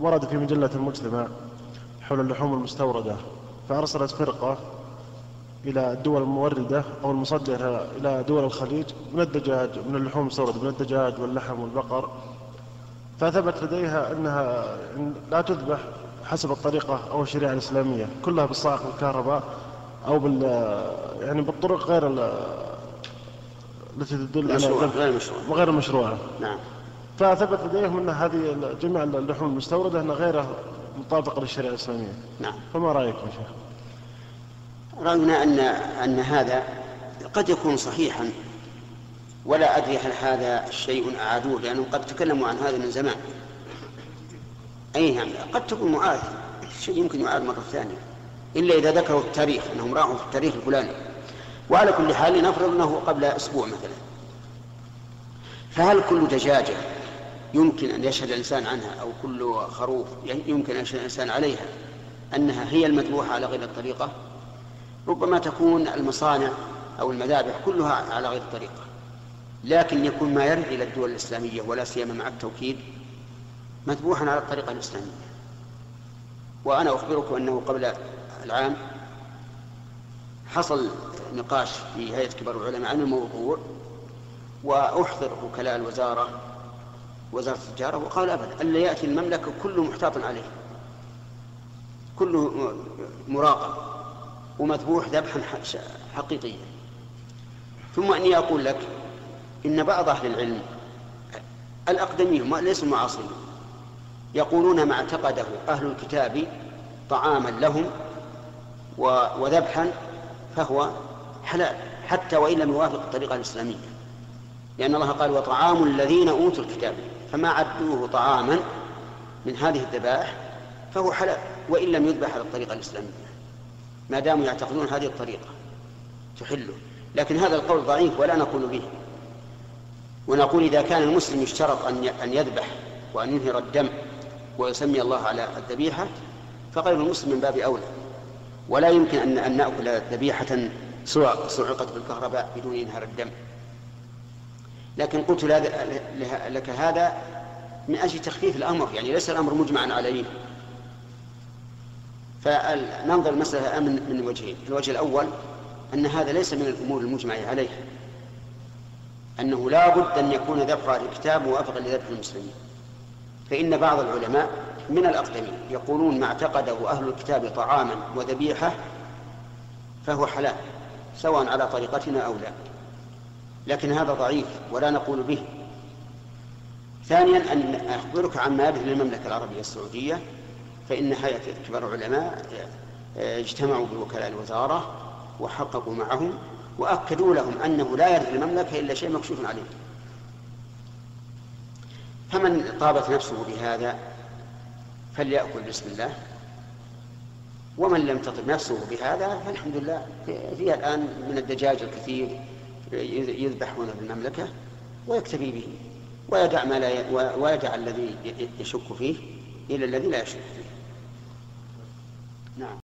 ورد في مجلة المجتمع حول اللحوم المستوردة فأرسلت فرقة إلى الدول الموردة أو المصدرة إلى دول الخليج من الدجاج من اللحوم المستوردة من الدجاج واللحم والبقر. فثبت لديها أنها لا تذبح حسب الطريقة أو الشريعة الإسلامية كلها بالصاعق والكهرباء أو بال يعني بالطرق غير التي تدل على غير مشروعة. غير المشروعة نعم. فثبت لديهم أن هذه جميع اللحوم المستوردة أنها غير مطابقة للشريعة الإسلامية. نعم. فما رأيكم شيخ؟ رأينا أن أن هذا قد يكون صحيحا. ولا أدري هل هذا شيء أعادوه لأنهم قد تكلموا عن هذا من زمان. أي نعم قد تكون معاد شيء يمكن يعاد مرة ثانية. إلا إذا ذكروا التاريخ أنهم راحوا في التاريخ الفلاني. وعلى كل حال نفرض أنه قبل أسبوع مثلا. فهل كل دجاجة يمكن أن يشهد الإنسان عنها أو كل خروف يمكن أن يشهد الإنسان عليها أنها هي المذبوحة على غير الطريقة. ربما تكون المصانع أو المذابح كلها على غير الطريقة. لكن يكون ما يرد إلى الدول الإسلامية ولا سيما مع التوكيد مذبوحا على الطريقة الإسلامية. وأنا أخبركم أنه قبل العام حصل نقاش في هيئة كبار العلماء عن الموضوع وأحضر وكلاء الوزارة وزارة التجارة وقال أبدا ألا يأتي المملكة كله محتاط عليه. كله مراقب ومذبوح ذبحا حقيقيا. ثم أني أقول لك إن بعض أهل العلم الأقدمين ليسوا معاصرين. يقولون ما اعتقده أهل الكتاب طعاما لهم وذبحا فهو حلال حتى وإن لم يوافق الطريقة الإسلامية. لأن الله قال وطعام الذين أوتوا الكتاب. فما عدوه طعاما من هذه الذبائح فهو حلال وإن لم يذبح على الطريقة الإسلامية. ما داموا يعتقدون هذه الطريقة تحله. لكن هذا القول ضعيف ولا نقول به. ونقول إذا كان المسلم يشترط أن يذبح وأن ينهر الدم ويسمي الله على الذبيحة فغير المسلم من باب أولى. ولا يمكن أن أن نأكل ذبيحة صعقت بالكهرباء بدون إنهار الدم. لكن قلت لك هذا من أجل تخفيف الأمر يعني ليس الأمر مجمعا عليه فننظر المسألة من من وجهين. الوجه الأول أن هذا ليس من الأمور المجمع عليها. أنه لا بد أن يكون ذبح الكتاب موافقا لذبح المسلمين. فإن بعض العلماء من الأقدمين يقولون ما اعتقده أهل الكتاب طعاما وذبيحة فهو حلال سواء على طريقتنا أو لا. لكن هذا ضعيف ولا نقول به. ثانيا أن أخبرك عما يبذل المملكة العربية السعودية فإن هيئة كبار العلماء اجتمعوا بوكلاء الوزارة وحققوا معهم وأكدوا لهم أنه لا يرد المملكة إلا شيء مكشوف عليه. فمن طابت نفسه بهذا فليأكل بسم الله ومن لم تطب نفسه بهذا فالحمد لله. فيها الآن من الدجاج الكثير يذبح هنا في المملكة ويكتفي به ويدع ما لا ويدع الذي يشك فيه إلى الذي لا يشك فيه. نعم.